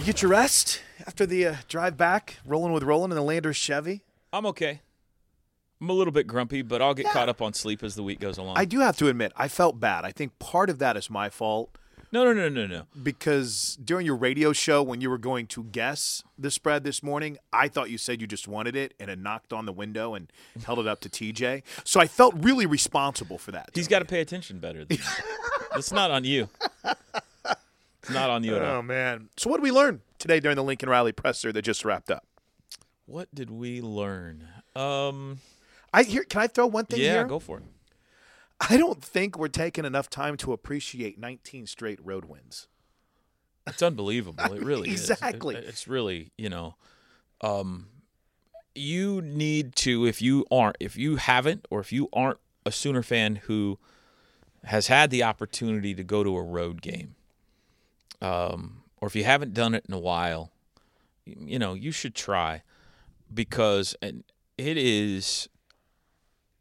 You get your rest after the uh, drive back, rolling with Rowland in the Landers Chevy? I'm okay. I'm a little bit grumpy, but I'll get yeah. caught up on sleep as the week goes along. I do have to admit, I felt bad. I think part of that is my fault. No, no, no, no, no. Because during your radio show, when you were going to guess the spread this morning, I thought you said you just wanted it and it knocked on the window and held it up to TJ. So I felt really responsible for that. He's got to pay attention better. it's not on you. Not on you at. Oh, man. So what did we learn today during the Lincoln Riley presser that just wrapped up? What did we learn? Um, I here can I throw one thing yeah, here? go for it. I don't think we're taking enough time to appreciate 19 straight road wins. It's unbelievable. It really exactly. Is. It, it's really, you know, um, you need to if you aren't if you haven't or if you aren't a Sooner fan who has had the opportunity to go to a road game, um, or if you haven't done it in a while, you know, you should try because it is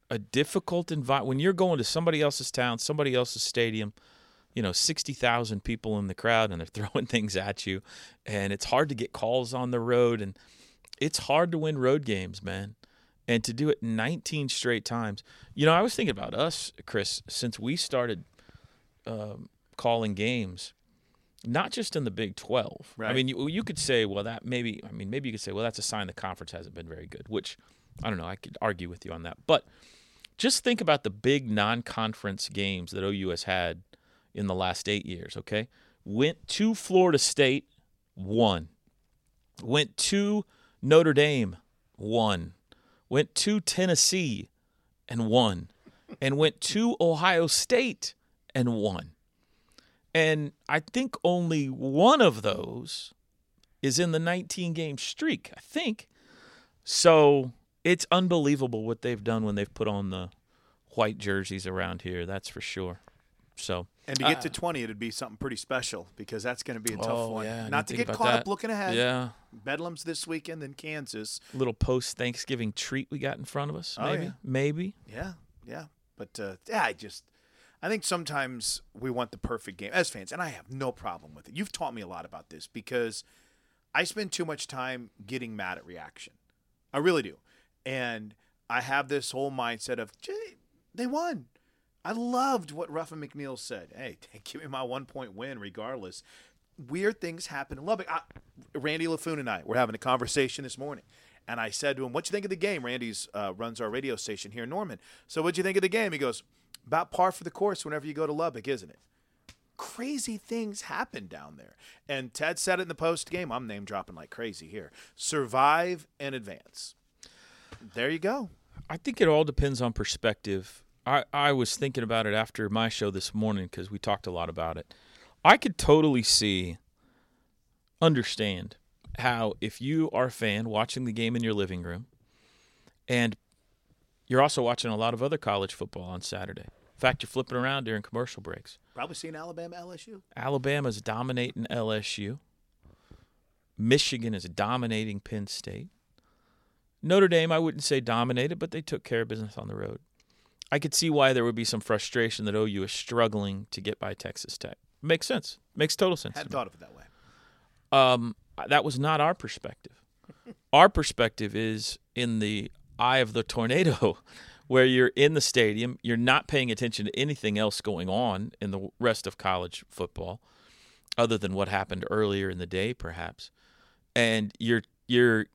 a difficult environment when you're going to somebody else's town, somebody else's stadium. You know, sixty thousand people in the crowd, and they're throwing things at you, and it's hard to get calls on the road, and it's hard to win road games, man. And to do it 19 straight times. You know, I was thinking about us, Chris, since we started um, calling games not just in the Big 12. Right. I mean, you, you could say, well, that maybe, I mean, maybe you could say, well, that's a sign the conference hasn't been very good, which I don't know. I could argue with you on that. But just think about the big non conference games that OU has had in the last eight years, okay? Went to Florida State, won. Went to Notre Dame, won. Went to Tennessee and won. And went to Ohio State and won. And I think only one of those is in the 19 game streak, I think. So it's unbelievable what they've done when they've put on the white jerseys around here. That's for sure. So and to get uh, to 20, it'd be something pretty special because that's going to be a tough oh, one. Yeah, Not to get caught that. up looking ahead. Yeah. Bedlam's this weekend in Kansas. Little post Thanksgiving treat we got in front of us. Oh, maybe. Yeah. Maybe. Yeah. Yeah. But uh, yeah, I just I think sometimes we want the perfect game as fans, and I have no problem with it. You've taught me a lot about this because I spend too much time getting mad at reaction. I really do. And I have this whole mindset of, they won. I loved what Ruffin McNeill said. Hey, give me my one point win regardless. Weird things happen in Lubbock. I, Randy LaFoon and I were having a conversation this morning. And I said to him, "What do you think of the game?" Randy's uh, runs our radio station here in Norman. So, what do you think of the game? He goes, "About par for the course whenever you go to Lubbock, isn't it?" Crazy things happen down there. And Ted said it in the post game. I'm name dropping like crazy here. Survive and advance. There you go. I think it all depends on perspective. I, I was thinking about it after my show this morning because we talked a lot about it. I could totally see, understand how if you are a fan watching the game in your living room and you're also watching a lot of other college football on Saturday. In fact, you're flipping around during commercial breaks. Probably seeing Alabama LSU. Alabama's dominating LSU. Michigan is dominating Penn State. Notre Dame, I wouldn't say dominated, but they took care of business on the road. I could see why there would be some frustration that OU is struggling to get by Texas Tech. Makes sense. Makes total sense. Hadn't to thought of it that way. Um, that was not our perspective. our perspective is in the eye of the tornado, where you're in the stadium, you're not paying attention to anything else going on in the rest of college football, other than what happened earlier in the day, perhaps, and you're you're,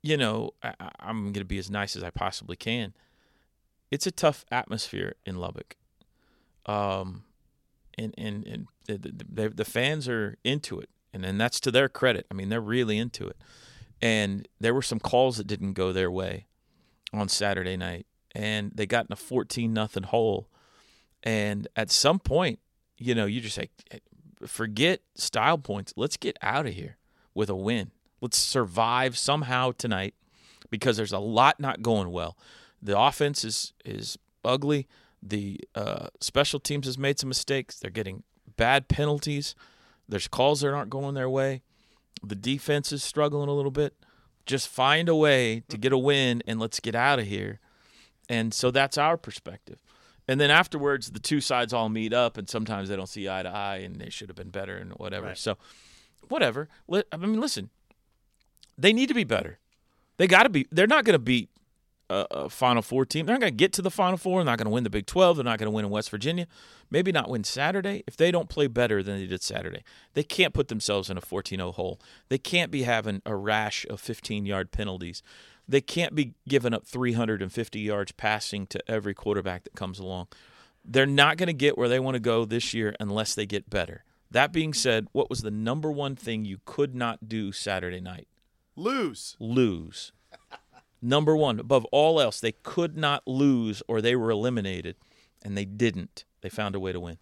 you know, I, I'm going to be as nice as I possibly can. It's a tough atmosphere in Lubbock. Um, and and and the, the fans are into it, and and that's to their credit. I mean, they're really into it. And there were some calls that didn't go their way on Saturday night, and they got in a fourteen nothing hole. And at some point, you know, you just say, forget style points. Let's get out of here with a win. Let's survive somehow tonight because there's a lot not going well. The offense is is ugly. The uh, special teams has made some mistakes. They're getting bad penalties. There's calls that aren't going their way. The defense is struggling a little bit. Just find a way to mm. get a win and let's get out of here. And so that's our perspective. And then afterwards, the two sides all meet up, and sometimes they don't see eye to eye, and they should have been better, and whatever. Right. So, whatever. I mean, listen, they need to be better. They got to be. They're not going to beat a, a Final Four team. They're not going to get to the Final Four. They're not going to win the Big Twelve. They're not going to win in West Virginia. Maybe not win Saturday if they don't play better than they did Saturday. They can't put themselves in a 14-0 hole. They can't be having a rash of 15-yard penalties. They can't be giving up 350 yards passing to every quarterback that comes along. They're not going to get where they want to go this year unless they get better. That being said, what was the number one thing you could not do Saturday night? Lose. lose. Number one, above all else, they could not lose or they were eliminated, and they didn't. They found a way to win.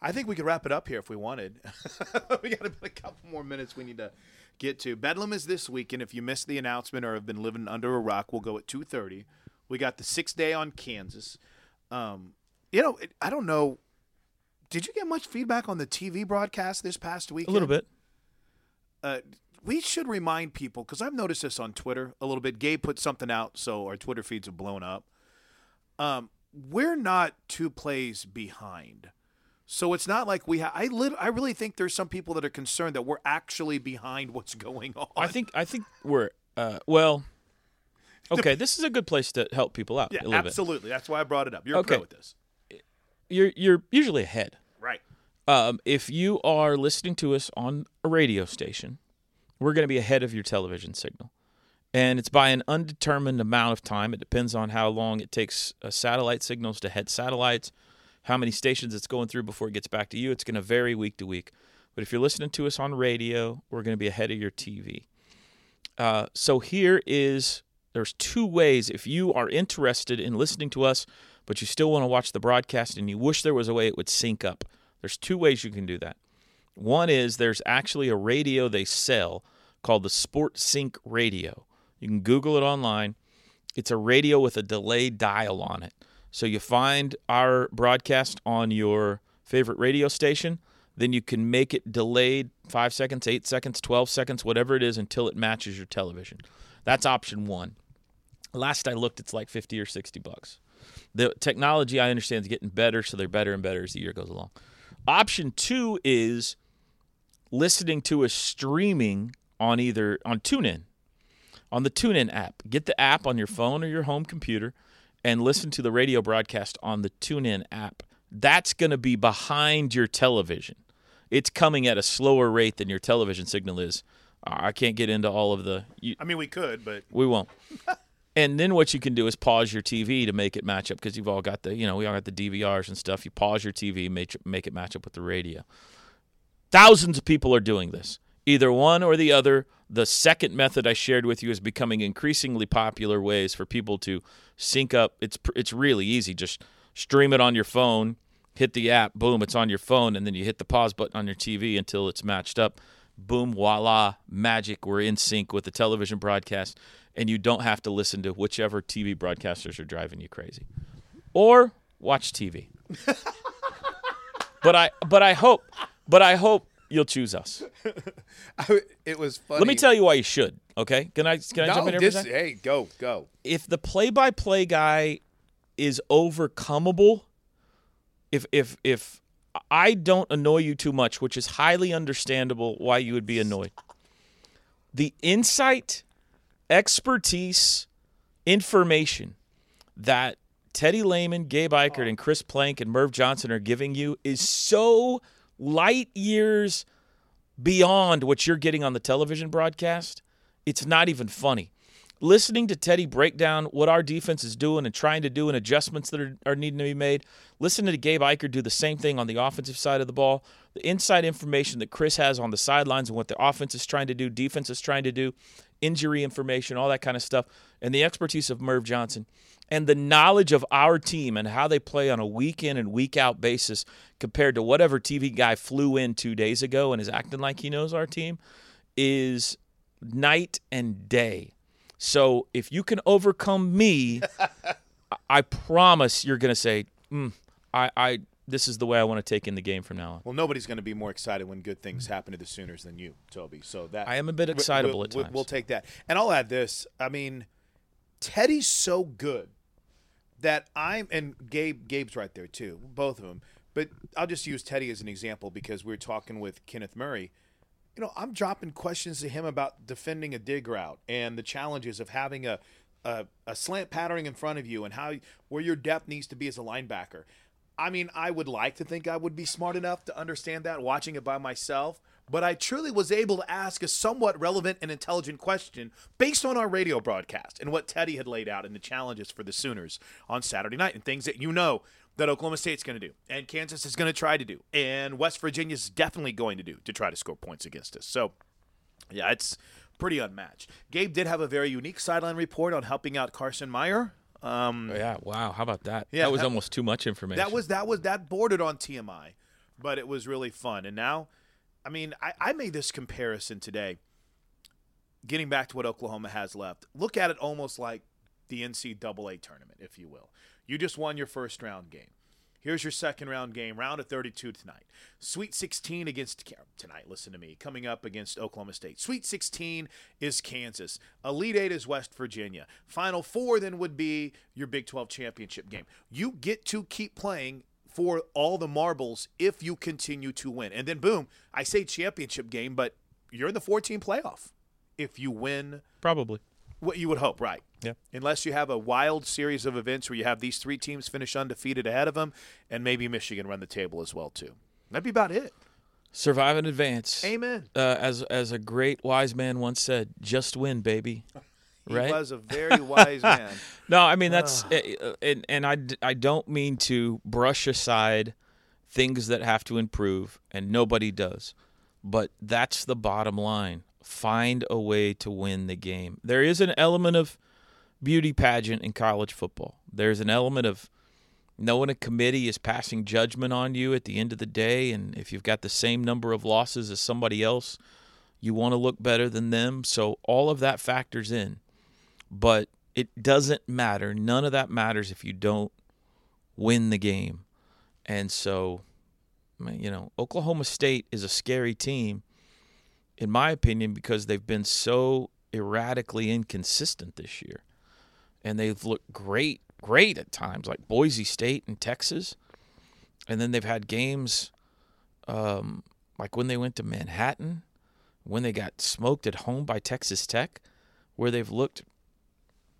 I think we could wrap it up here if we wanted. we got a couple more minutes we need to get to. Bedlam is this week, and if you missed the announcement or have been living under a rock, we'll go at two thirty. We got the sixth day on Kansas. Um, you know, it, I don't know. Did you get much feedback on the TV broadcast this past week? A little bit. uh, we should remind people because I've noticed this on Twitter a little bit. Gabe put something out, so our Twitter feeds have blown up. Um, we're not two plays behind, so it's not like we. Ha- I lit- I really think there's some people that are concerned that we're actually behind what's going on. I think I think we're uh, well. Okay, this is a good place to help people out yeah, a little bit. absolutely. That's why I brought it up. You're Okay. with this, You're you're usually ahead. right? Um, if you are listening to us on a radio station, we're going to be ahead of your television signal. And it's by an undetermined amount of time. It depends on how long it takes uh, satellite signals to head satellites, how many stations it's going through before it gets back to you. It's going to vary week to week. But if you're listening to us on radio, we're going to be ahead of your TV. Uh, so here is there's two ways if you are interested in listening to us, but you still want to watch the broadcast and you wish there was a way it would sync up. There's two ways you can do that. One is there's actually a radio they sell called the Sport Sync Radio. You can Google it online. It's a radio with a delayed dial on it. So you find our broadcast on your favorite radio station, then you can make it delayed five seconds, eight seconds, 12 seconds, whatever it is, until it matches your television. That's option one. Last I looked, it's like 50 or 60 bucks. The technology I understand is getting better, so they're better and better as the year goes along. Option two is listening to a streaming on either on TuneIn, on the TuneIn app. Get the app on your phone or your home computer and listen to the radio broadcast on the TuneIn app. That's going to be behind your television. It's coming at a slower rate than your television signal is. Uh, I can't get into all of the. You, I mean, we could, but we won't. and then what you can do is pause your TV to make it match up because you've all got the, you know, we all got the DVRs and stuff. You pause your TV, make make it match up with the radio. Thousands of people are doing this. Either one or the other. The second method I shared with you is becoming increasingly popular ways for people to sync up. It's it's really easy. Just stream it on your phone, hit the app, boom, it's on your phone, and then you hit the pause button on your TV until it's matched up. Boom, voila, magic. We're in sync with the television broadcast, and you don't have to listen to whichever TV broadcasters are driving you crazy, or watch TV. but I but I hope but I hope you'll choose us. I, it was funny. Let me tell you why you should. Okay, can I can I no, jump in here this, hey, go, go. if the play-by-play guy is overcomable, if if if I don't annoy you too much, which is highly understandable why you would be annoyed. The insight, expertise, information that Teddy Lehman, Gabe Ikard, and Chris Plank and Merv Johnson are giving you is so light years beyond what you're getting on the television broadcast. It's not even funny. Listening to Teddy break down what our defense is doing and trying to do and adjustments that are, are needing to be made, listening to Gabe Ikard do the same thing on the offensive side of the ball, the inside information that Chris has on the sidelines and what the offense is trying to do, defense is trying to do, injury information, all that kind of stuff, and the expertise of Merv Johnson and the knowledge of our team and how they play on a week in and week out basis compared to whatever TV guy flew in two days ago and is acting like he knows our team is night and day. So if you can overcome me, I promise you're going to say, mm, I, I, this is the way I want to take in the game from now on. Well, nobody's going to be more excited when good things happen to the Sooners than you, Toby. So that I am a bit excitable we'll, at times. We'll take that, and I'll add this. I mean, Teddy's so good that I'm and Gabe. Gabe's right there too, both of them. But I'll just use Teddy as an example because we are talking with Kenneth Murray. You know, I'm dropping questions to him about defending a dig route and the challenges of having a a, a slant patterning in front of you and how where your depth needs to be as a linebacker. I mean, I would like to think I would be smart enough to understand that watching it by myself, but I truly was able to ask a somewhat relevant and intelligent question based on our radio broadcast and what Teddy had laid out and the challenges for the Sooners on Saturday night and things that you know that Oklahoma State's going to do and Kansas is going to try to do and West Virginia's definitely going to do to try to score points against us. So, yeah, it's pretty unmatched. Gabe did have a very unique sideline report on helping out Carson Meier. Um, yeah, wow. How about that? Yeah, that was that- almost too much information. that was that was that bordered on TMI, but it was really fun. And now, I mean, I, I made this comparison today. Getting back to what Oklahoma has left, look at it almost like the NCAA tournament, if you will. You just won your first round game. Here's your second round game, round of 32 tonight. Sweet 16 against tonight. Listen to me. Coming up against Oklahoma State. Sweet 16 is Kansas. Elite 8 is West Virginia. Final four then would be your Big 12 championship game. You get to keep playing for all the marbles if you continue to win. And then boom, I say championship game, but you're in the 14 playoff if you win probably. what you would hope, right? Yeah. Unless you have a wild series of events where you have these three teams finish undefeated ahead of them, and maybe Michigan run the table as well too. That'd be about it. Survive and advance. Amen. Uh, as as a great wise man once said, "Just win, baby." Right? He was a very wise man. No, I mean that's uh, and I I d- I don't mean to brush aside things that have to improve and nobody does. But that's the bottom line. Find a way to win the game. There is an element of beauty pageant in college football. There's an element of knowing a committee is passing judgment on you at the end of the day and if you've got the same number of losses as somebody else, you want to look better than them. So all of that factors in but it doesn't matter. None of that matters if you don't win the game. And so, you know, Oklahoma State is a scary team, in my opinion, because they've been so erratically inconsistent this year. And they've looked great, great at times, like Boise State and Texas. And then they've had games um, like when they went to Manhattan, when they got smoked at home by Texas Tech, where they've looked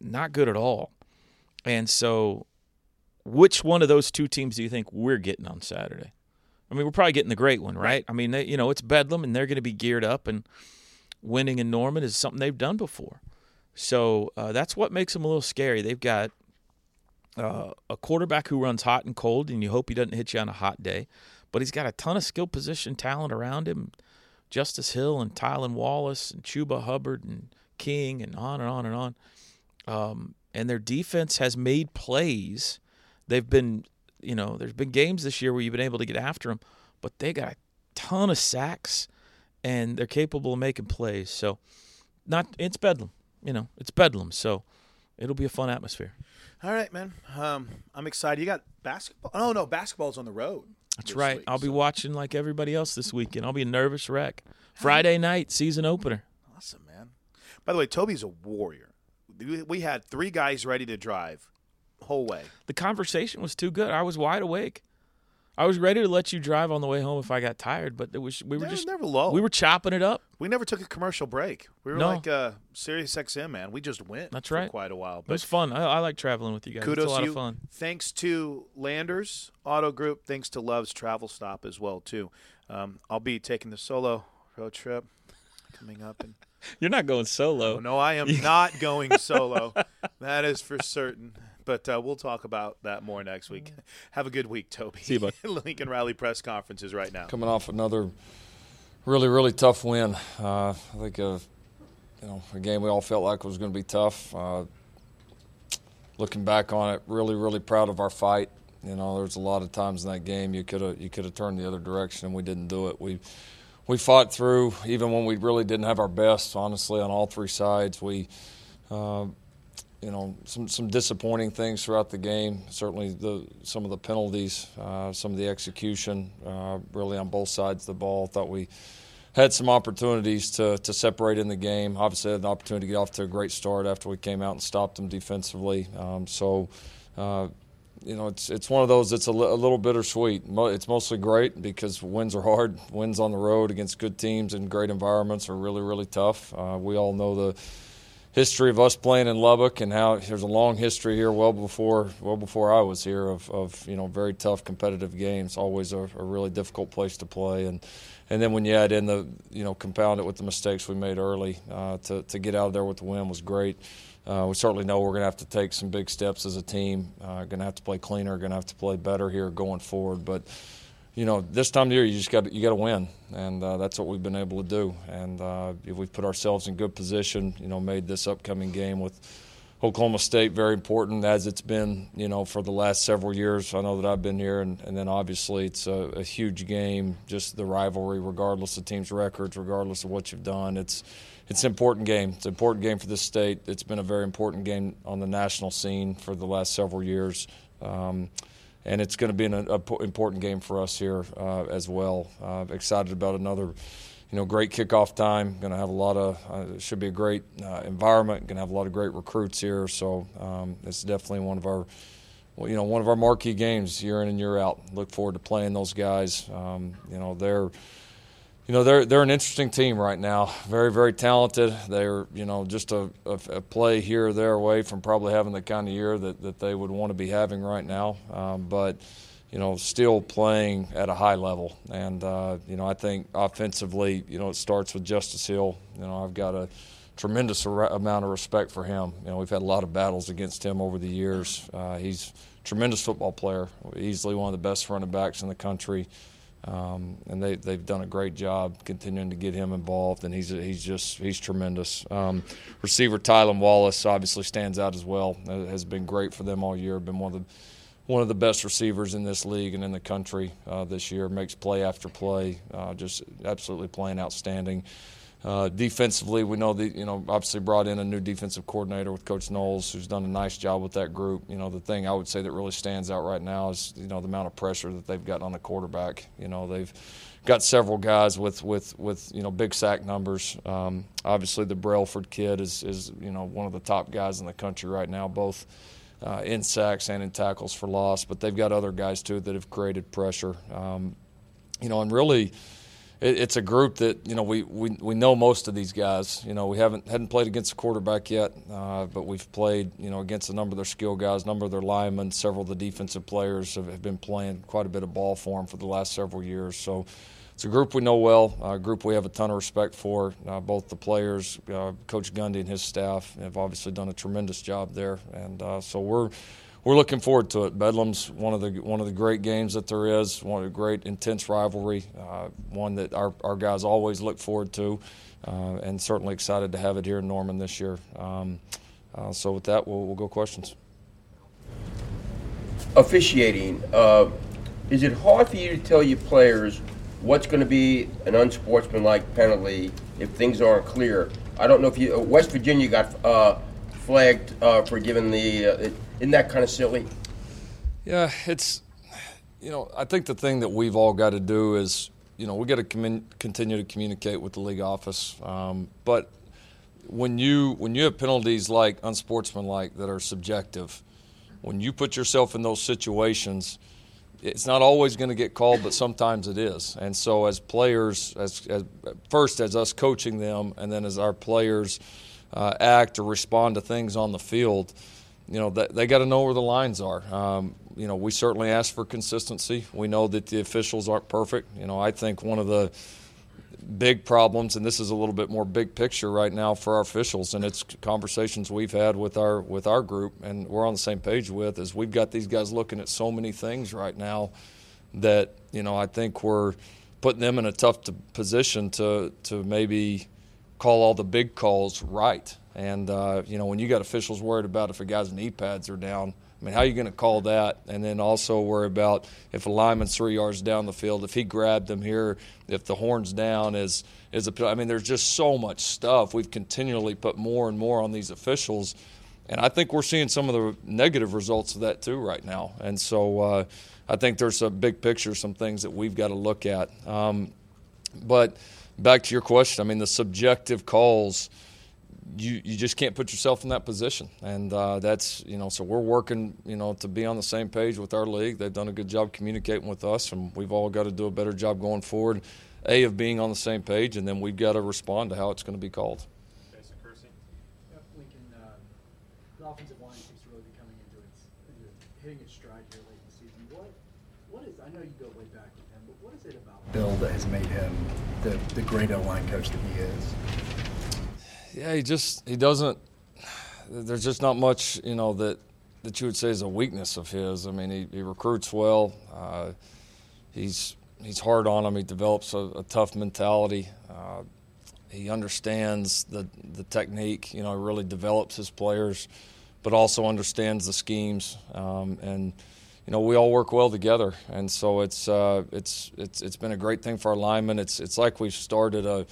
not good at all. And so, which one of those two teams do you think we're getting on Saturday? I mean, we're probably getting the great one, right? I mean, they, you know, it's Bedlam, and they're going to be geared up, and winning in Norman is something they've done before. So uh, that's what makes them a little scary. They've got uh, a quarterback who runs hot and cold, and you hope he doesn't hit you on a hot day. But he's got a ton of skill position talent around him. Justice Hill and Tylan Wallace and Chuba Hubbard and King and on and on and on. Um, and their defense has made plays. They've been, you know, there's been games this year where you've been able to get after them, but they got a ton of sacks and they're capable of making plays. So, not it's bedlam, you know, it's bedlam. So, it'll be a fun atmosphere. All right, man. Um, I'm excited. You got basketball? Oh no, basketball's on the road. That's right. week, I'll be watching like everybody else this weekend. I'll be a nervous wreck. Friday night season opener. Awesome, man. By the way, Toby's a warrior. We- had three guys ready to drive whole way. The conversation was too good. I was wide awake. I was ready to let you drive on the way home if I got tired, but it was we were just never low. we were chopping it up. We never took a commercial break. We were No. like uh, Sirius XM, man. We just went. That's for right. quite a while. But It was fun. I, I like traveling with you guys. kudos it's a lot to you. of fun. Thanks to Landers Auto Group. Thanks to Love's Travel Stop as well too. Um, I'll be taking the solo road trip coming up. And You're not going solo. oh, no, I am not going solo. that is for certain. But uh, we'll talk about that more next week. Have a good week, Toby. See you, bud. Lincoln Riley press conferences right now. coming off another really, really tough win. Uh, I think, uh, you know, a game we all felt like was going to be tough. Uh, looking back on it, really, really proud of our fight. You know, there's a lot of times in that game you could have you could have turned the other direction, and we didn't do it. We we fought through, even when we really didn't have our best. Honestly, on all three sides, we. Uh, you know, some some disappointing things throughout the game. Certainly, the some of the penalties, uh, some of the execution, uh, really on both sides of the ball. Thought we had some opportunities to to separate in the game. Obviously, had an opportunity to get off to a great start after we came out and stopped them defensively. Um, so. Uh, you know, it's it's one of those that's a, li- a little bittersweet. It's mostly great because wins are hard. Wins on the road against good teams and great environments are really, really tough. Uh, we all know the history of us playing in Lubbock and how there's a long history here, well before well before I was here, of, of you know very tough competitive games. Always a, a really difficult place to play, and and then when you add in the you know compound it with the mistakes we made early, uh, to to get out of there with the win was great. Uh, we certainly know we're going to have to take some big steps as a team. Uh, going to have to play cleaner. Going to have to play better here going forward, but you know, this time of year, you just got you got to win, and uh, that's what we've been able to do. And uh, we've put ourselves in good position. You know, made this upcoming game with Oklahoma State very important, as it's been, you know, for the last several years. I know that I've been here, and, and then obviously it's a, a huge game. Just the rivalry, regardless of teams' records, regardless of what you've done, it's it's an important game. It's an important game for this state. It's been a very important game on the national scene for the last several years. Um, and it's going to be an a, po- important game for us here uh, as well. Uh, excited about another, you know, great kickoff time. Going to have a lot of, uh, it should be a great uh, environment. Going to have a lot of great recruits here, so um, it's definitely one of our, well, you know, one of our marquee games year in and year out. Look forward to playing those guys. Um, you know, they're you know they're they're an interesting team right now. Very very talented. They're you know just a, a, a play here or there away from probably having the kind of year that, that they would want to be having right now. Um, but you know still playing at a high level. And uh, you know I think offensively you know it starts with Justice Hill. You know I've got a tremendous amount of respect for him. You know we've had a lot of battles against him over the years. Uh, he's a tremendous football player. Easily one of the best running backs in the country. Um, and they they've done a great job continuing to get him involved, and he's he's just he's tremendous. Um, receiver Tylan Wallace obviously stands out as well. Uh, has been great for them all year. Been one of the one of the best receivers in this league and in the country uh, this year. Makes play after play, uh, just absolutely playing outstanding. Uh, defensively, we know that you know obviously brought in a new defensive coordinator with Coach Knowles, who's done a nice job with that group. You know the thing I would say that really stands out right now is you know the amount of pressure that they've got on the quarterback. You know they've got several guys with with with you know big sack numbers. Um, obviously the Brailford kid is is you know one of the top guys in the country right now, both uh, in sacks and in tackles for loss. But they've got other guys too that have created pressure. Um, you know and really it, it's a group that you know we, we, we know most of these guys. You know we haven't hadn't played against a quarterback yet, uh, but we've played you know against a number of their skill guys, a number of their linemen, several of the defensive players have, have been playing quite a bit of ball for them for the last several years. So it's a group we know well, a group we have a ton of respect for. Uh, both the players, uh, Coach Gundy and his staff have obviously done a tremendous job there, and uh, so we're we're looking forward to it. Bedlam's one of the one of the great games that there is, one of the great intense rivalry, uh, one that our, our guys always look forward to, uh, and certainly excited to have it here in Norman this year. Um, uh, so with that, we'll, we'll go questions. Officiating, is it hard for you to tell your players what's going to be an unsportsmanlike penalty if things aren't clear? I don't know if you West Virginia got uh, flagged for giving the isn't that kind of silly? Yeah, it's you know I think the thing that we've all got to do is you know we got to com- continue to communicate with the league office, um, but when you when you have penalties like unsportsmanlike that are subjective, when you put yourself in those situations, it's not always going to get called, but sometimes it is. And so as players, as, as first as us coaching them, and then as our players uh, act or respond to things on the field you know, they, they got to know where the lines are. Um, you know, we certainly ask for consistency. We know that the officials aren't perfect. You know, I think one of the big problems, and this is a little bit more big picture right now for our officials, and it's conversations we've had with our with our group, and we're on the same page with, is we've got these guys looking at so many things right now that you know I think we're putting them in a tough to, position to to maybe call all the big calls right. And uh, you know, when you got officials worried about if a guy's knee pads are down, mean, how are you going to call that? And then also worry about if a lineman's three yards down the field, if he grabbed them here, if the horn's down, is is a. I mean, there's just so much stuff. We've continually put more and more on these officials, and I think we're seeing some of the negative results of that too right now. And so, uh, I think there's a big picture, some things that we've got to look at. Um, but back to your question, I mean, the subjective calls you you just can't put yourself in that position, and uh, that's you know. So we're working you know to be on the same page with our league. They've done a good job communicating with us, and we've all got to do a better job going forward. A of being on the same page, and then we've got to respond to how it's going to be called. Jason Kersey. Yep, Lincoln, uh, the offensive line seems to really be coming into its, into hitting its stride here late in the season. What what is I know you go way back with him, but what is it about Bill that has made him the the great O line coach that he is? Yeah, he just he doesn't. There's just not much you know that that you would say is a weakness of his. I mean, he, he recruits well. Uh, he's he's hard on him. He develops a, a tough mentality. Uh, he understands the the technique. You know, he really develops his players, but also understands the schemes. Um, and you know, we all work well together. And so it's uh, it's it's it's been a great thing for our linemen. It's it's like we've started a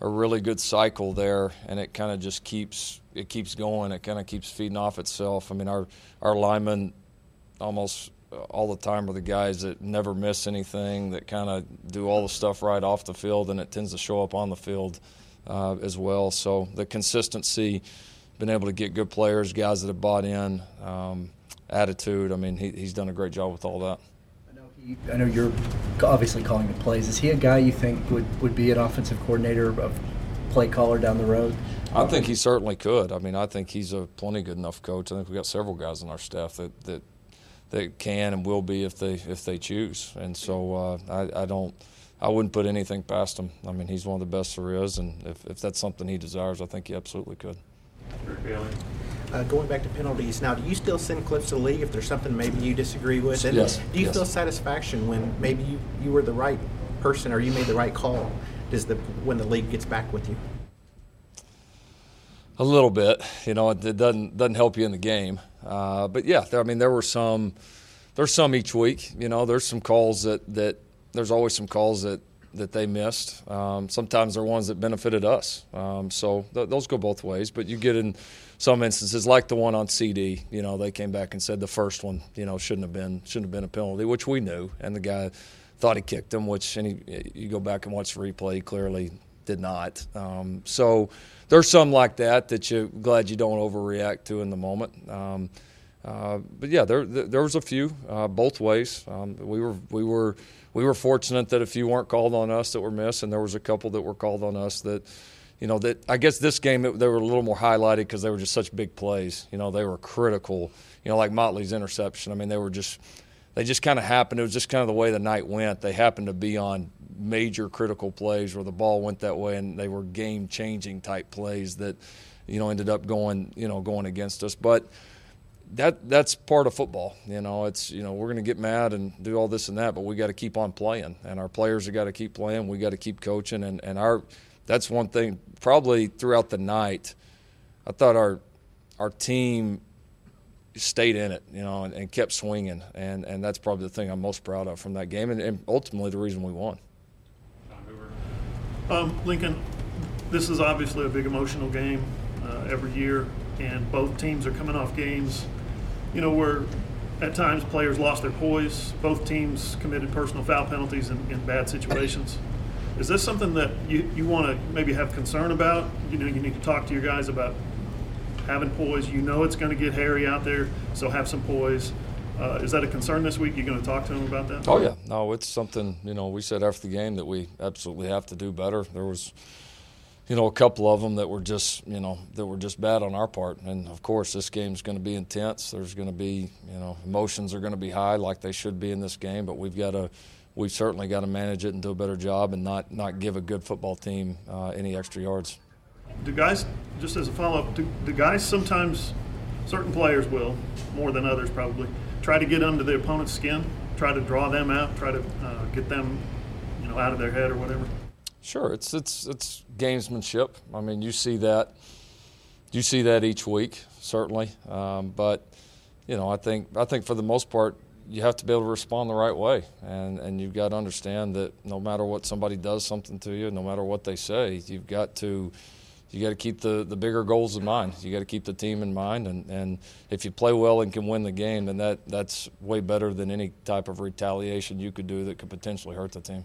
a really good cycle there, and it kind of just keeps it keeps going. It kind of keeps feeding off itself. I mean, our our linemen almost all the time are the guys that never miss anything, that kind of do all the stuff right off the field, and it tends to show up on the field uh, as well. So the consistency, been able to get good players, guys that have bought in, um, attitude. I mean, he, he's done a great job with all that. I know you're obviously calling the plays. Is he a guy you think would, would be an offensive coordinator, of play caller down the road? I think he certainly could. I mean, I think he's a plenty good enough coach. I think we've got several guys on our staff that, that that can and will be if they if they choose. And so uh, I, I don't. I wouldn't put anything past him. I mean, he's one of the best there is, and if, if that's something he desires, I think he absolutely could. Uh, going back to penalties, now do you still send clips to the league if there's something maybe you disagree with? And yes. Do you yes. feel satisfaction when maybe you, you were the right person or you made the right call? Does the when the league gets back with you? A little bit, you know, it, it doesn't doesn't help you in the game, uh, but yeah, there, I mean, there were some, there's some each week. You know, there's some calls that that there's always some calls that that they missed. Um, sometimes they're ones that benefited us. Um, so th- those go both ways. But you get in some instances, like the one on CeeDee. You know, they came back and said the first one, you know, shouldn't have been shouldn't have been a penalty, which we knew, and the guy thought he kicked him, which and he, you go back and watch the replay, clearly did not. Um, so there's some like that that you're glad you don't overreact to in the moment. Um, uh, but yeah, there there was a few uh, both ways. Um, we were we were we were fortunate that a few weren't called on us that were missed, and there was a couple that were called on us that, you know, that I guess this game it, they were a little more highlighted because they were just such big plays. You know, they were critical. You know, like Motley's interception. I mean, they were just they just kind of happened. It was just kind of the way the night went. They happened to be on major critical plays where the ball went that way, and they were game changing type plays that, you know, ended up going you know going against us, but that that's part of football. You know, it's you know we're going to get mad and do all this and that, but we got to keep on playing, and our players have got to keep playing. We got to keep coaching, and and our that's one thing. Probably throughout the night, I thought our our team stayed in it, you know, and, and kept swinging, and and that's probably the thing I'm most proud of from that game, and, and ultimately the reason we won. Um, Lincoln, this is obviously a big emotional game uh, every year, and both teams are coming off games, you know, where at times players lost their poise. Both teams committed personal foul penalties in, in bad situations. Is this something that you, you want to maybe have concern about? You know, you need to talk to your guys about having poise. You know it's going to get hairy out there, so have some poise. Uh, is that a concern this week? You going to talk to them about that? Oh yeah, no, it's something. You know, we said after the game that we absolutely have to do better. There was, you know, a couple of them that were just, you know, that were just bad on our part. And of course, this game's going to be intense. There's going to be, you know, emotions are going to be high like they should be in this game. But we've got to, we've certainly got to manage it and do a better job and not not give a good football team uh, any extra yards. Do guys, just as a follow up, do, do guys sometimes, certain players will, more than others probably, try to get under the opponent's skin, try to draw them out, try to uh, get them, you know, out of their head or whatever? Sure, it's it's it's gamesmanship. I mean, you see that, you see that each week, certainly. Um, but you know, I think I think for the most part, you have to be able to respond the right way, and and you've got to understand that no matter what somebody does something to you, no matter what they say, you've got to you got to keep the, the bigger goals in mind. You got to keep the team in mind, and, and if you play well and can win the game, then that that's way better than any type of retaliation you could do that could potentially hurt the team.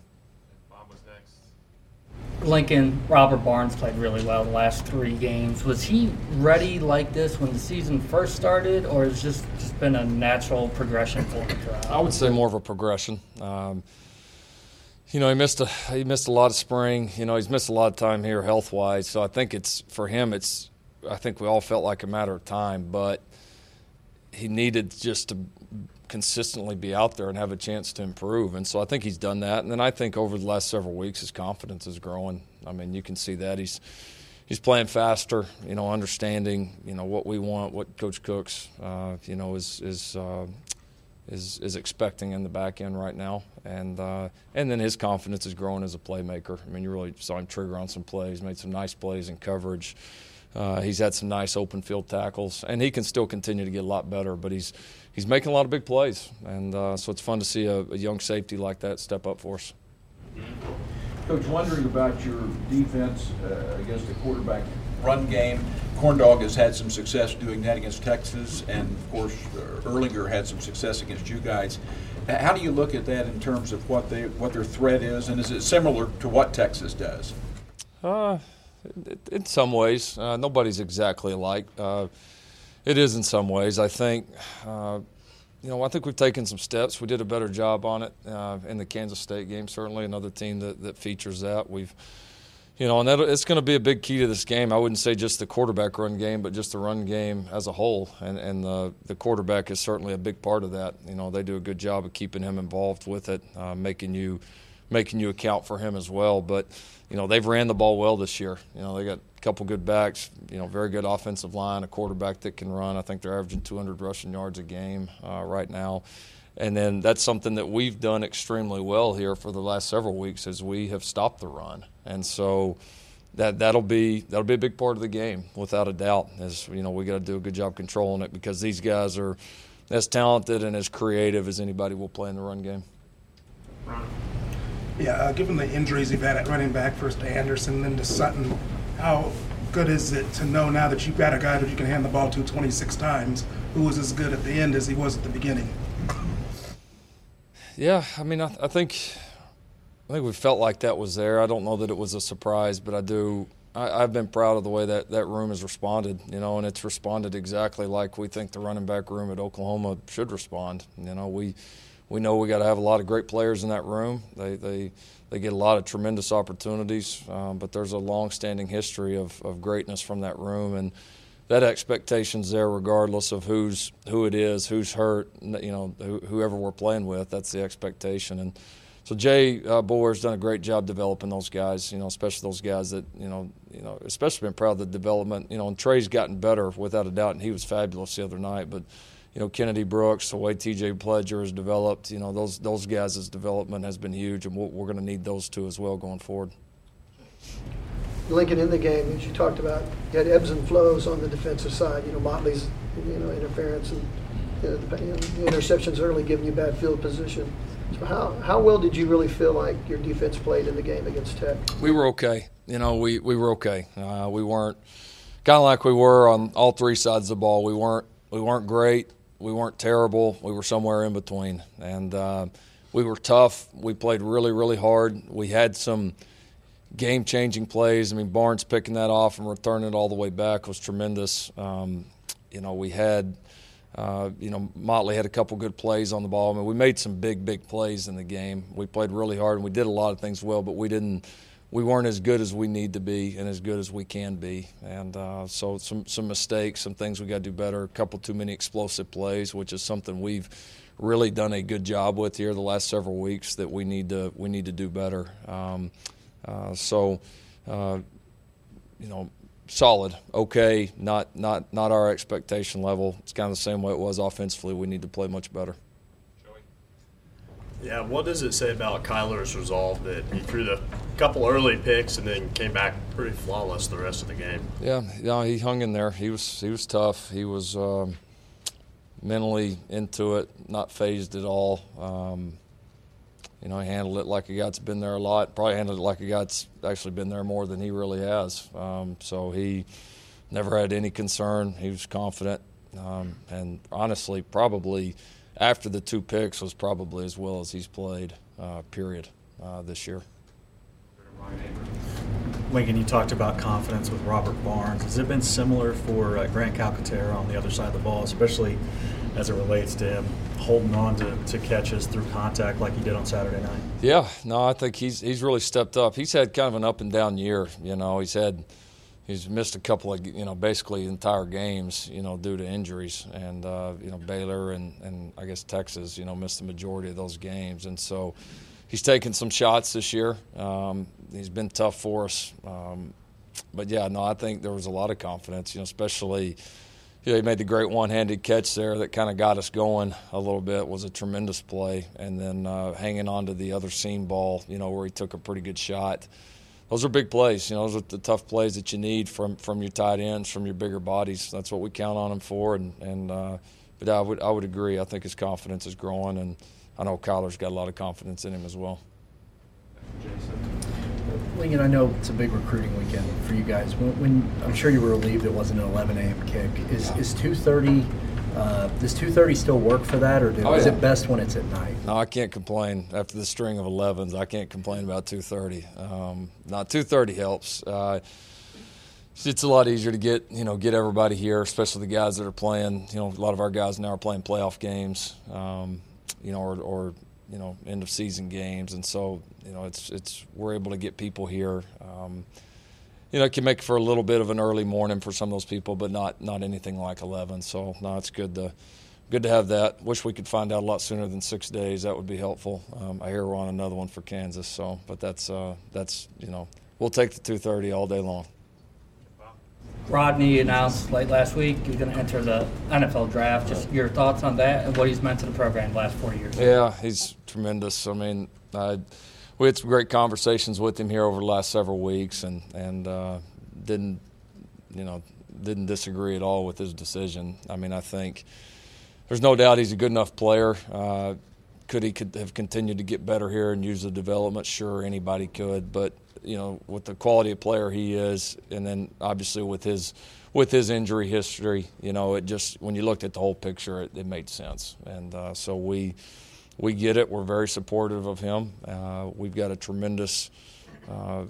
Lincoln, Robert Barnes played really well the last three games. Was he ready like this when the season first started, or has just just been a natural progression for him? I would say more of a progression. Um, you know, he missed a he missed a lot of spring. You know, he's missed a lot of time here health wise. So I think it's for him. It's I think we all felt like a matter of time, but he needed just to consistently be out there and have a chance to improve. And so I think he's done that. And then I think over the last several weeks, his confidence is growing. I mean, you can see that he's he's playing faster. You know, understanding you know what we want, what Coach Cooks uh, you know is is. Uh, is is expecting in the back end right now, and uh, and then his confidence is growing as a playmaker. I mean, you really saw him trigger on some plays, made some nice plays in coverage. Uh, he's had some nice open field tackles, and he can still continue to get a lot better. But he's he's making a lot of big plays, and uh, so it's fun to see a, a young safety like that step up for us. Coach, wondering about your defense uh, against the quarterback run game. Corn Dog has had some success doing that against Texas, and of course, uh, Ehlinger had some success against you guys. How do you look at that in terms of what they what their threat is, and is it similar to what Texas does? Uh, in some ways, uh, nobody's exactly alike. Uh, it is in some ways. I think, uh, you know, I think we've taken some steps. We did a better job on it uh, in the Kansas State game. Certainly, another team that, that features that. We've you know, and that, it's going to be a big key to this game. I wouldn't say just the quarterback run game, but just the run game as a whole. And, and the, the quarterback is certainly a big part of that. You know, they do a good job of keeping him involved with it, uh, making you making you account for him as well. But you know, they've ran the ball well this year. You know, they got a couple good backs. You know, very good offensive line, a quarterback that can run. I think they're averaging 200 rushing yards a game uh, right now. And then that's something that we've done extremely well here for the last several weeks as we have stopped the run. And so that that'll be that'll be a big part of the game without a doubt. As you know, we got to do a good job controlling it because these guys are as talented and as creative as anybody will play in the run game. Yeah, uh, given the injuries you've had at running back, first to Anderson, then to Sutton, how good is it to know now that you've got a guy that you can hand the ball to 26 times who was as good at the end as he was at the beginning? Yeah, I mean, I, I, think I think we felt like that was there. I don't know that it was a surprise, but I do. I, have been proud of the way that that room has responded, you know, and it's responded exactly like we think the running back room at Oklahoma should respond. You know, we we know we got to have a lot of great players in that room. They they they get a lot of tremendous opportunities, um, but there's a long-standing history of, of greatness from that room and that expectation's there regardless of who's who it is, who's hurt, you know, whoever we're playing with. That's the expectation. And so Jay uh, Boulware's done a great job developing those guys. You know, especially those guys that you know, you know, especially been proud of the development. You know, and Trey's gotten better without a doubt, and he was fabulous the other night. But you know Kennedy Brooks, the way T.J. Pledger has developed, you know those those guys' development has been huge, and we're, we're going to need those two as well going forward. Lincoln in the game, as you talked about, you had ebbs and flows on the defensive side. You know Motley's you know interference and you know, the, the interceptions early giving you bad field position. So how how well did you really feel like your defense played in the game against Tech? We were okay. You know, we we were okay. Uh, we weren't kind of like we were on all three sides of the ball. We weren't we weren't great. We weren't terrible. We were somewhere in between, and uh, we were tough. We played really really hard. We had some game changing plays. I mean, Barnes picking that off and returning it all the way back was tremendous. Um, you know, we had. Uh, you know, Motley had a couple good plays on the ball. I mean, we made some big, big plays in the game. We played really hard and we did a lot of things well, but we didn't we weren't as good as we need to be and as good as we can be. And uh, so some some mistakes, some things we got to do better. A couple too many explosive plays, which is something we've really done a good job with here the last several weeks. That we need to we need to do better. Um, uh, so, uh, you know. Solid, okay, not not not our expectation level. It's kind of the same way it was offensively. We need to play much better. Yeah, what does it say about Kyler's resolve that he threw the couple early picks and then came back pretty flawless the rest of the game? Yeah, yeah, he hung in there. He was he was tough. He was um, mentally into it, not fazed at all. Um, you know, he handled it like a guy that's been there a lot. Probably handled it like a guy actually been there more than he really has. Um, so he never had any concern. He was confident, um, and honestly, probably after the two picks was probably as well as he's played, uh, period, uh, this year. Lincoln, you talked about confidence with Robert Barnes. Has it been similar for uh, Grant Calcaterra on the other side of the ball, especially as it relates to him holding on to, to catches through contact like he did on Saturday night? Yeah, no, I think he's he's really stepped up. He's had kind of an up and down year. You know, he's had he's missed a couple of you know basically entire games you know due to injuries and uh, you know Baylor and and I guess Texas you know missed the majority of those games and so he's taken some shots this year. Um, he's been tough for us, um, but yeah, no, I think there was a lot of confidence. You know, especially. Know, he made the great one-handed catch there that kind of got us going a little bit. It was a tremendous play, and then uh, hanging on to the other seam ball, you know, where he took a pretty good shot those are big plays. You know, those are the tough plays that you need from from your tight ends, from your bigger bodies. That's what we count on them for. And and uh, but I would I would agree. I think his confidence is growing, and I know Kyler's got a lot of confidence in him as well. Lincoln, I know it's a big recruiting weekend for you guys. When, when I'm sure you were relieved it wasn't an 11 a.m. kick. Is is 2:30? Uh, does 2:30 still work for that, or do, Oh, is yeah. it best when it's at night? No, I can't complain after the string of 11s. I can't complain about 2:30. Um, not 2:30 helps. Uh, it's a lot easier to get you know get everybody here, especially the guys that are playing. You know, a lot of our guys now are playing playoff games. Um, you know, or, or you know end of season games, and so you know it's it's we're able to get people here. Um, you know, it can make for a little bit of an early morning for some of those people, but not not anything like 11. So no, it's good to good to have that. Wish we could find out a lot sooner than six days. That would be helpful. Um, I hear we're on another one for Kansas, so but that's uh, that's you know we'll take the 2:30 all day long. Rodney announced late last week he's going to enter the NFL draft. Just your thoughts on that and what he's meant to the program the last four years. Yeah, he's tremendous. I mean, I, we had some great conversations with him here over the last several weeks, and and uh, didn't you know didn't disagree at all with his decision. I mean, I think there's no doubt he's a good enough player. Uh, could he could have continued to get better here and use the development? Sure, anybody could, but you know, with the quality of player he is, and then obviously with his with his injury history, you know, it just when you looked at the whole picture, it, it made sense, and uh, so we we get it. We're very supportive of him. Uh, we've got a tremendous uh,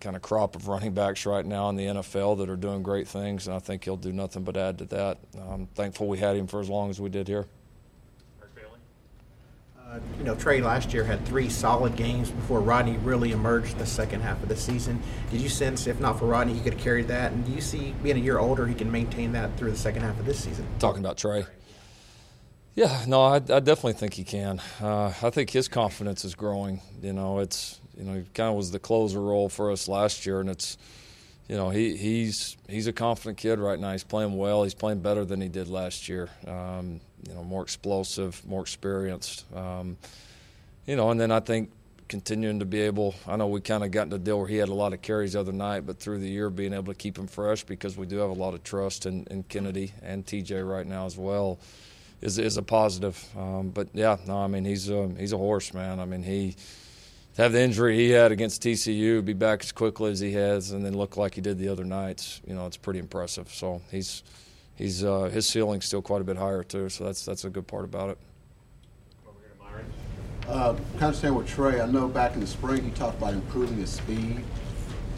kind of crop of running backs right now in the NFL that are doing great things, and I think he'll do nothing but add to that. I'm thankful we had him for as long as we did here. Uh, you know, Trey last year had three solid games before Rodney really emerged the second half of the season. Did you sense, if not for Rodney, he could have carried that? And do you see, being a year older, he can maintain that through the second half of this season? Talking about Trey. Yeah, no, I, I definitely think he can. Uh, I think his confidence is growing. You know, it's you know he kind of was the closer role for us last year, and it's you know, he, he's he's a confident kid right now. He's playing well. He's playing better than he did last year. Um, you know, more explosive, more experienced. Um, you know, and then I think continuing to be able. I know we kind of got into a deal where he had a lot of carries the other night, but through the year being able to keep him fresh because we do have a lot of trust in, in Kennedy and TJ right now as well is is a positive. Um, but yeah, no, I mean he's a, he's a horse, man. I mean he have the injury he had against TCU, be back as quickly as he has, and then look like he did the other nights. You know, it's pretty impressive. So he's he's uh, his ceiling's still quite a bit higher too. So that's that's a good part about it. Uh, kind of staying with Trey, I know back in the spring he talked about improving his speed.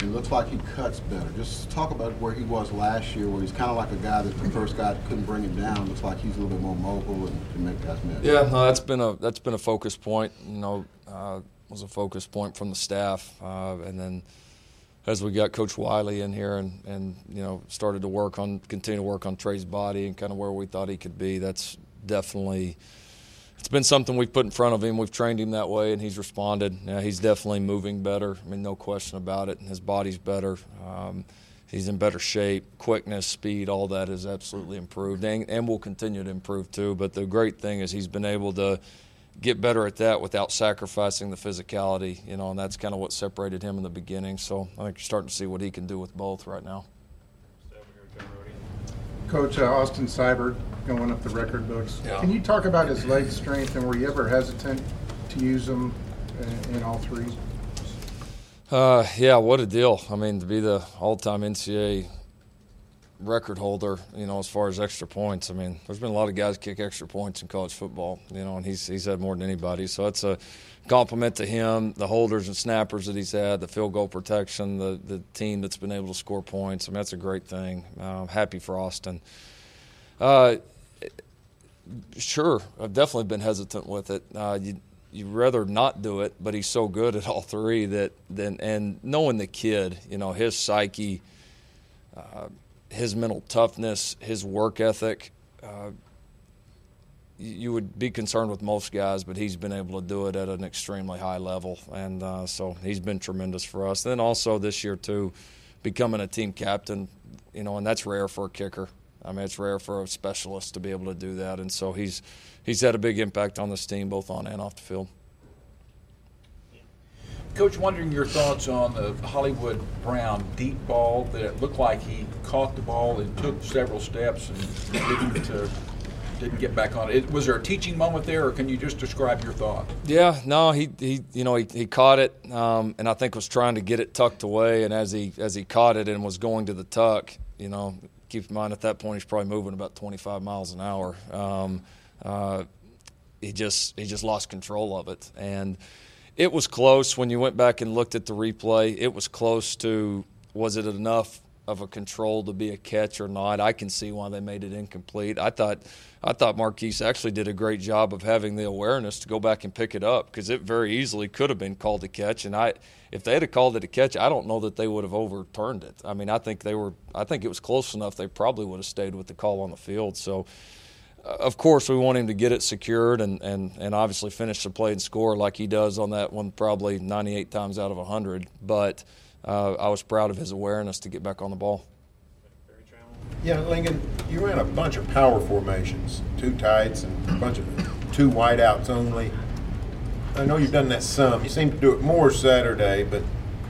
It looks like he cuts better. Just talk about where he was last year, where he's kind of like a guy that the first guy couldn't bring him down. Looks like he's a little bit more mobile and can make guys miss. Yeah, no, that's been a that's been a focus point. You know, uh, was a focus point from the staff, uh, and then as we got Coach Wylie in here and and you know started to work on continue to work on Trey's body and kind of where we thought he could be. That's definitely it's been something we've put in front of him. We've trained him that way, and he's responded. Yeah, he's definitely moving better. I mean, no question about it. His body's better. Um, he's in better shape. Quickness, speed, all that is absolutely improved, and, and will continue to improve too. But the great thing is he's been able to get better at that without sacrificing the physicality. You know, and that's kind of what separated him in the beginning. So I think you're starting to see what he can do with both right now. Coach uh, Austin Seibert going up the record books. Yeah. Can you talk about his leg strength and were you ever hesitant to use them in, in all three? Uh, yeah, what a deal. I mean, to be the all-time NCAA record holder, you know, as far as extra points. I mean, there's been a lot of guys kick extra points in college football, you know, and he's he's had more than anybody. So it's a compliment to him, the holders and snappers that he's had, the field goal protection, the the team that's been able to score points. I mean, that's a great thing. Uh, happy for Austin. Uh, sure, I've definitely been hesitant with it. Uh, you you'd rather not do it, but he's so good at all three that then and knowing the kid, you know, his psyche. Uh, his mental toughness, his work ethic. Uh, you would be concerned with most guys, but he's been able to do it at an extremely high level, and uh, so he's been tremendous for us. then also this year too, becoming a team captain, you know, and that's rare for a kicker. I mean, it's rare for a specialist to be able to do that, and so he's he's had a big impact on this team, both on and off the field. Coach, wondering your thoughts on the Hollywood Brown deep ball that it looked like he caught the ball and took several steps and didn't didn't get back on it. Was there a teaching moment there, or can you just describe your thought? Yeah, no, he, he you know he, he caught it, um, and I think was trying to get it tucked away, and as he as he caught it and was going to the tuck, you know, keep in mind at that point he's probably moving about 25 miles an hour. Um, uh, he just he just lost control of it, and it was close when you went back and looked at the replay. It was close to was it enough of a control to be a catch or not? I can see why they made it incomplete. I thought I thought Marquise actually did a great job of having the awareness to go back and pick it up because it very easily could have been called a catch. And I, if they had called it a catch, I don't know that they would have overturned it. I mean, I think they were. I think it was close enough. They probably would have stayed with the call on the field. So uh, of course, we want him to get it secured and, and, and obviously finish the play and score like he does on that one, probably 98 times out of 100. But uh, I was proud of his awareness to get back on the ball. Yeah, Lincoln, you ran a bunch of power formations, two tights and a bunch of two wideouts only. I know you've done that some. You seem to do it more Saturday, but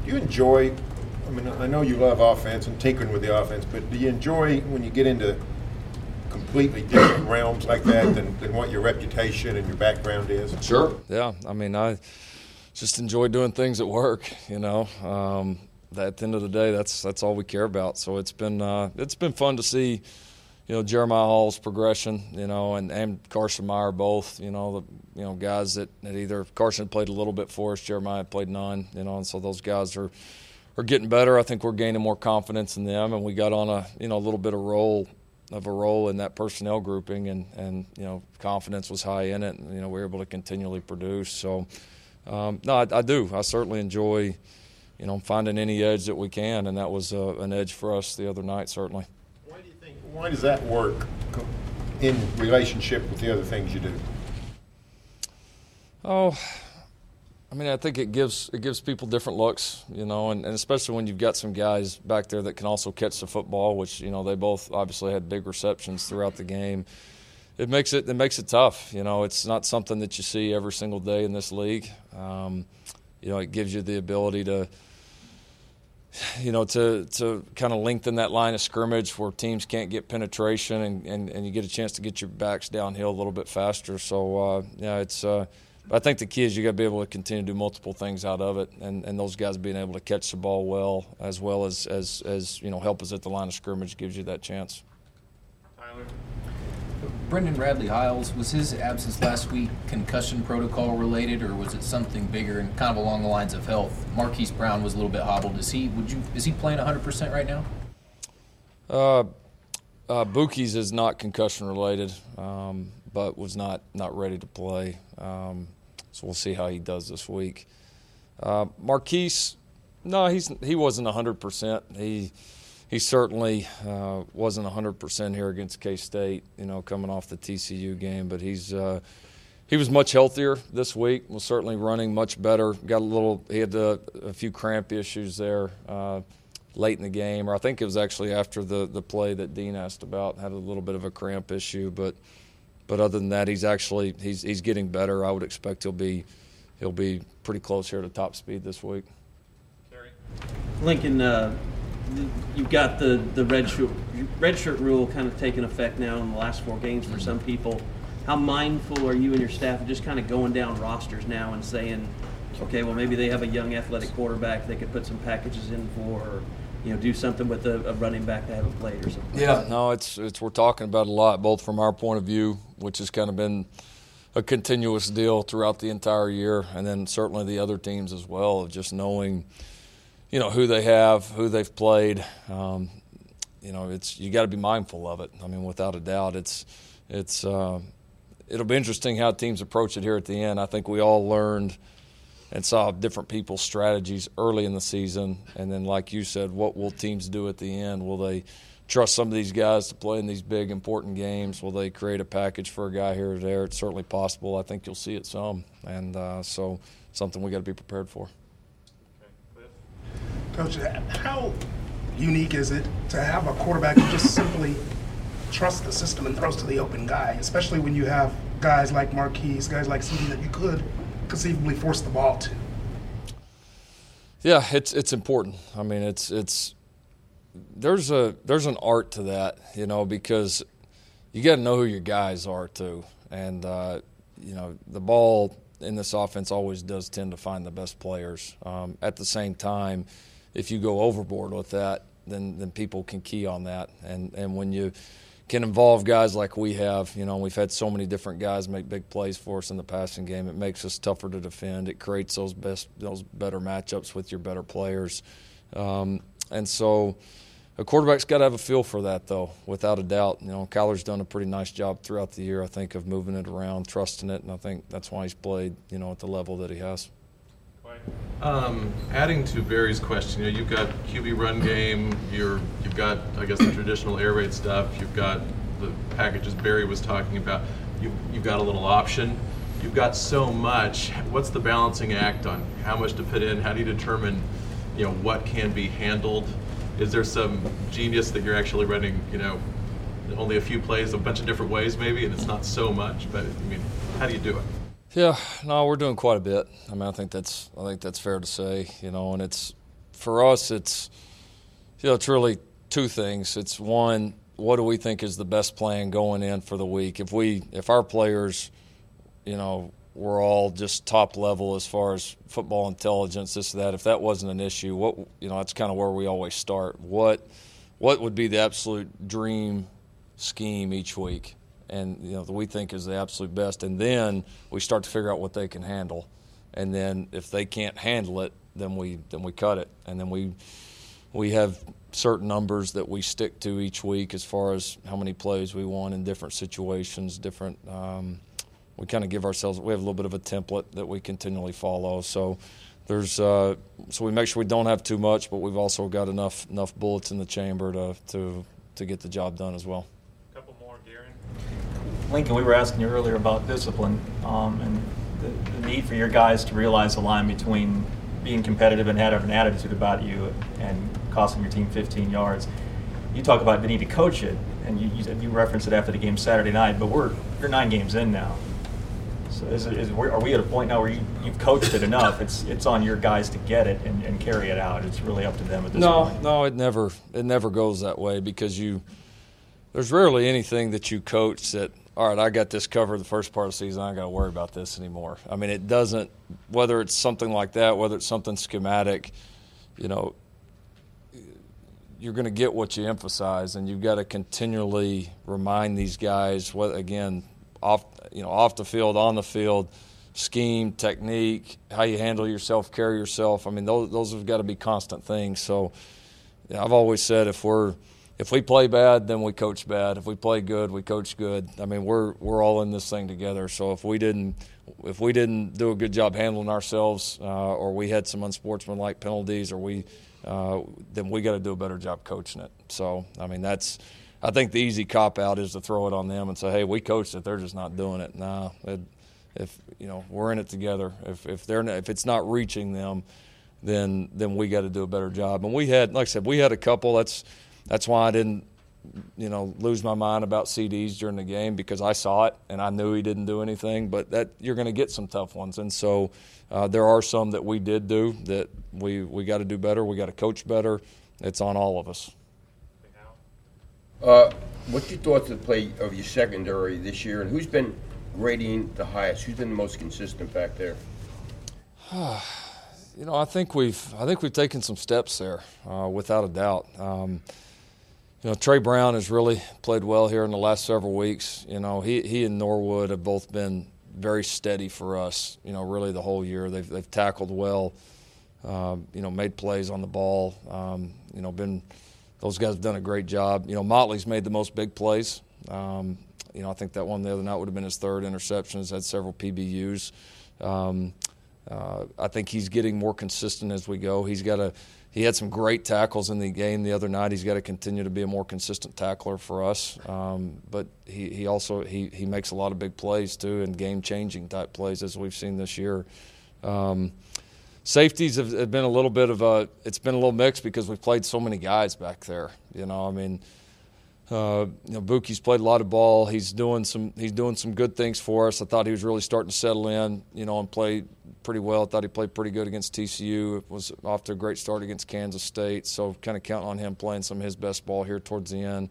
do you enjoy? I mean, I know you love offense and tinkering with the offense, but do you enjoy when you get into completely different realms like that than, than what your reputation and your background is? Sure. Yeah. I mean, I just enjoy doing things at work. You know, um, at the end of the day, that's that's all we care about. So it's been uh, it's been fun to see. You know Jeremiah Hall's progression, you know, and, and Carson Meier both, you know, the you know guys that, that either Carson played a little bit for us, Jeremiah played none, you know, and so those guys are are getting better. I think we're gaining more confidence in them, and we got on a you know a little bit of roll of a role in that personnel grouping, and and you know confidence was high in it, and you know we were able to continually produce. So um, no, I, I, do. I certainly enjoy you know finding any edge that we can, and that was uh, an edge for us the other night, certainly. Why do you think? Why does that work in relationship with the other things you do? Oh, I mean, I think it gives it gives people different looks, you know, and, and especially when you've got some guys back there that can also catch the football, which you know they both obviously had big receptions throughout the game. It makes it it makes it tough, you know. It's not something that you see every single day in this league. Um, you know, it gives you the ability to, you know, to to kind of lengthen that line of scrimmage where teams can't get penetration, and, and, and you get a chance to get your backs downhill a little bit faster. So uh, yeah, it's. Uh, I think the key is you got to be able to continue to do multiple things out of it, and, and those guys being able to catch the ball well, as well as, as as you know help us at the line of scrimmage gives you that chance. Brendan Radley Hiles was his absence last week concussion protocol related, or was it something bigger and kind of along the lines of health? Marquise Brown was a little bit hobbled. Is he? Would you? Is he playing 100 percent right now? Uh, uh, is not concussion related, um, but was not not ready to play. Um, so we'll see how he does this week. Uh, Marquise, no, he's he wasn't 100%. He he certainly uh, wasn't 100% here against K State, you know, coming off the TCU game, but he's uh, he was much healthier this week. Was certainly running much better. Got a little. He had a, a few cramp issues there uh, late in the game, or I think it was actually after the the play that Dean asked about. Had a little bit of a cramp issue, but but other than that, he's actually he's he's getting better. I would expect he'll be he'll be pretty close here to top speed this week. Lincoln, uh, you've got the the red shirt red shirt rule kind of taking effect now in the last four games for mm-hmm. some people. How mindful are you and your staff of just kind of going down rosters now and saying, okay, well maybe they have a young athletic quarterback they could put some packages in for, or you know, do something with a, a, running back they haven't played or something. Yeah, no, it's it's we're talking about a lot, both from our point of view, which has kind of been a continuous deal throughout the entire year, and then certainly the other teams as well, of just knowing, you know, who they have, who they've played. Um, you know, it's you got to be mindful of it. I mean, without a doubt, it's it's uh, it'll be interesting how teams approach it here at the end. I think we all learned and saw different people's strategies early in the season. And then, like you said, what will teams do at the end? Will they trust some of these guys to play in these big, important games? Will they create a package for a guy here or there? It's certainly possible. I think you'll see it some. And uh, so, something we got to be prepared for. Coach, how unique is it to have a quarterback who just simply trusts the system and throws to the open guy, especially when you have guys like Marquise, guys like CeeDee that you could – conceivably force the ball to. Yeah, it's it's important. I mean, it's it's there's a there's an art to that, you know, because you got to know who your guys are too, and uh, you know the ball in this offense always does tend to find the best players. Um, at the same time, if you go overboard with that, then then people can key on that, and and when you can involve guys like we have. You know, we've had so many different guys make big plays for us in the passing game. It makes us tougher to defend. It creates those best, those better matchups with your better players, um, and so a quarterback's got to have a feel for that, though, without a doubt. You know, Kyler's done a pretty nice job throughout the year, I think, of moving it around, trusting it, and I think that's why he's played, you know, at the level that he has. Um, adding to Barry's question, you know, you've got QB run game, you're, you've got, I guess, the traditional air raid stuff, you've got the packages Barry was talking about, you've, you've got a little option, you've got so much. What's the balancing act on how much to put in? How do you determine, you know, what can be handled? Is there some genius that you're actually running, you know, only a few plays, a bunch of different ways maybe, and it's not so much, but I mean, how do you do it? Yeah, no, we're doing quite a bit. I mean, I think that's I think that's fair to say, you know, and it's for us it's you know, it's really two things. It's one, what do we think is the best plan going in for the week? If we if our players, you know, were all just top level as far as football intelligence, this that, if that wasn't an issue, what you know, that's kind of where we always start. What what would be the absolute dream scheme each week? and you know that we think is the absolute best. And then we start to figure out what they can handle, and then if they can't handle it, then we then we cut it, and then we we have certain numbers that we stick to each week as far as how many plays we want in different situations, different. Um, we kind of give ourselves we have a little bit of a template that we continually follow. So there's uh, so we make sure we don't have too much, but we've also got enough enough bullets in the chamber to to to get the job done as well. A couple more, Garen. Lincoln, we were asking you earlier about discipline, um, and the, the need for your guys to realize the line between being competitive and having an attitude about you and costing your team 15 yards. You talk about the need to coach it, and you, you, you referenced it after the game Saturday night, but we're you're nine games in now. So is, it, is are we at a point now where you, you've coached it enough? It's it's on your guys to get it and, and carry it out. It's really up to them at this no, point. No, no, it never it never goes that way because you there's rarely anything that you coach that all right, I got this covered the first part of the season. I don't got to worry about this anymore. I mean, it doesn't. Whether it's something like that, whether it's something schematic, you know, you're going to get what you emphasize, and you've got to continually remind these guys. What again, off you know, off the field, on the field, scheme, technique, how you handle yourself, carry yourself. I mean, those those have got to be constant things. So, yeah, I've always said if we're if we play bad, then we coach bad. If we play good, we coach good. I mean, we're we're all in this thing together. So if we didn't if we didn't do a good job handling ourselves, uh, or we had some unsportsmanlike penalties, or we uh, then we got to do a better job coaching it. So I mean, that's I think the easy cop out is to throw it on them and say, hey, we coached it. They're just not doing it. Nah, it, if you know we're in it together. If if they're if it's not reaching them, then then we got to do a better job. And we had, like I said, we had a couple. That's that's why I didn't, you know, lose my mind about CeeDee's during the game because I saw it and I knew he didn't do anything. But that you're going to get some tough ones, and so uh, there are some that we did do that we we got to do better. We got to coach better. It's on all of us. Uh, what's your thoughts of the play of your secondary this year, and who's been grading the highest? Who's been the most consistent back there? you know, I think we've I think we've taken some steps there, uh, without a doubt. Um, you know, Tre Brown has really played well here in the last several weeks. You know, he he and Norwood have both been very steady for us. You know, really the whole year they've they've tackled well. Um, you know, made plays on the ball. Um, you know, been those guys have done a great job. You know, Motley's made the most big plays. Um, you know, I think that one the other night would have been his third interception. He's had several PBUs. Um, uh, I think he's getting more consistent as we go. He's got a he had some great tackles in the game the other night. He's got to continue to be a more consistent tackler for us. Um, but he, he also he, he makes a lot of big plays too and game changing type plays as we've seen this year. Um, safeties have, have, been a little bit of a it's been a little mixed because we've played so many guys back there. You know, I mean. Uh, you know, Buki's played a lot of ball. He's doing some. He's doing some good things for us. I thought he was really starting to settle in. You know, and play pretty well. I thought he played pretty good against TCU. It was off to a great start against Kansas State. So kind of counting on him playing some of his best ball here towards the end.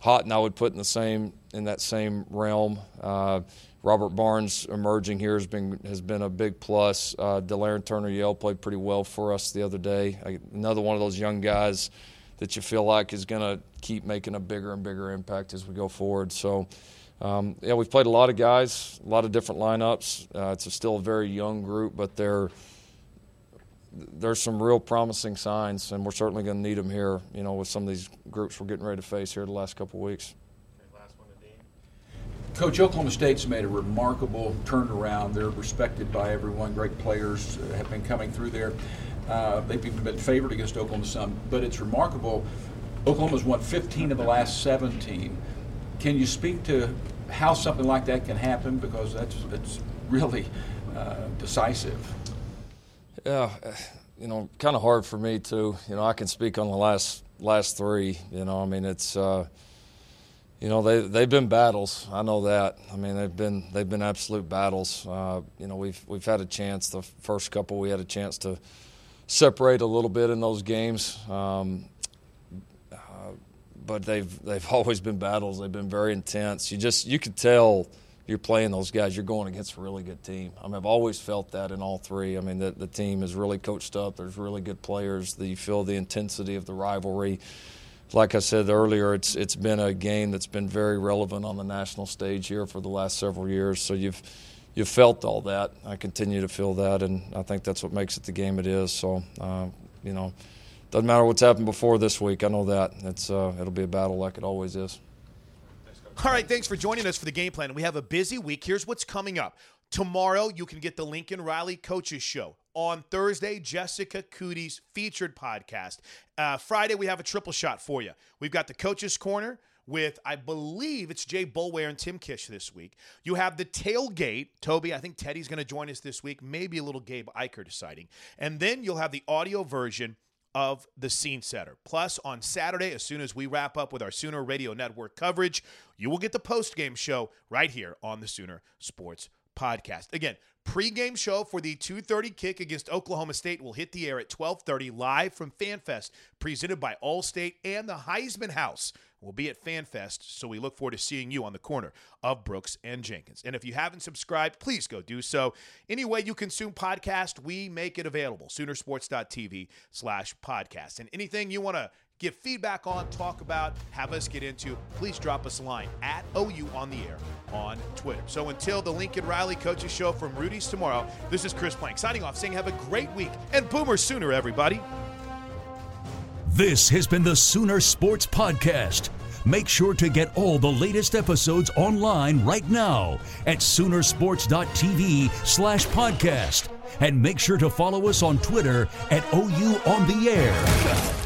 Haughton, I would put in the same in that same realm. Uh, Robert Barnes emerging here has been has been a big plus. Uh, Delarrin Turner Yell played pretty well for us the other day. I, another one of those young guys that you feel like is going to keep making a bigger and bigger impact as we go forward. So. Um, yeah, we've played a lot of guys, a lot of different lineups. Uh, it's a still a very young group, but they're, there's some real promising signs, and we're certainly going to need them here. You know, with some of these groups we're getting ready to face here the last couple of weeks. Coach, Oklahoma State's made a remarkable turnaround. They're respected by everyone. Great players have been coming through there. Uh, they've even been favored against Oklahoma some, but it's remarkable. Oklahoma's won 15 of the last 17. Can you speak to how something like that can happen? Because that's it's really uh, decisive. Yeah, you know, kind of hard for me too. You know, I can speak on the last last three. You know, I mean, it's uh, you know they they've been battles. I know that. I mean, they've been they've been absolute battles. Uh, you know, we've we've had a chance. The first couple, we had a chance to separate a little bit in those games. Um, but they've they've always been battles. They've been very intense. You just you could tell you're playing those guys. You're going against a really good team. I mean, I've always felt that in all three. I mean, the, the team is really coached up. There's really good players. The, you feel the intensity of the rivalry. Like I said earlier, it's it's been a game that's been very relevant on the national stage here for the last several years. So you've you've felt all that. I continue to feel that, and I think that's what makes it the game it is. So, uh, you know doesn't matter what's happened before this week. I know that it's uh, it'll be a battle like it always is. All right, thanks for joining us for the game plan. We have a busy week. Here's what's coming up. Tomorrow, you can get the Lincoln Riley Coaches Show. On Thursday, Jessica Cootie's featured podcast. Uh, Friday, we have a triple shot for you. We've got the Coaches Corner. with, I believe it's Jay Boulware and Tim Kish this week. You have the tailgate. Toby, I think Teddy's going to join us this week. Maybe a little Gabe Ikard deciding. And then you'll have the audio version of the scene setter. Plus, on Saturday, as soon as we wrap up with our Sooner Radio Network coverage, you will get the post game show right here on the Sooner Sports Podcast. Again, pregame show for the 2:30 kick against Oklahoma State will hit the air at 12:30 live from FanFest, presented by Allstate and the Heisman House. We'll be at FanFest, so we look forward to seeing you on the corner of Brooks and Jenkins. And if you haven't subscribed, please go do so. Any way you consume podcast, we make it available. Soonersports.tv slash podcast. And anything you want to give feedback on, talk about, have us get into, please drop us a line at OU on the air on Twitter. So until the Lincoln Riley Coaches Show from Rudy's tomorrow, this is Chris Plank signing off, saying have a great week and Boomer Sooner, everybody. This has been the Sooner Sports Podcast. Make sure to get all the latest episodes online right now at Soonersports.tv slash podcast. And make sure to follow us on Twitter at OU on the air.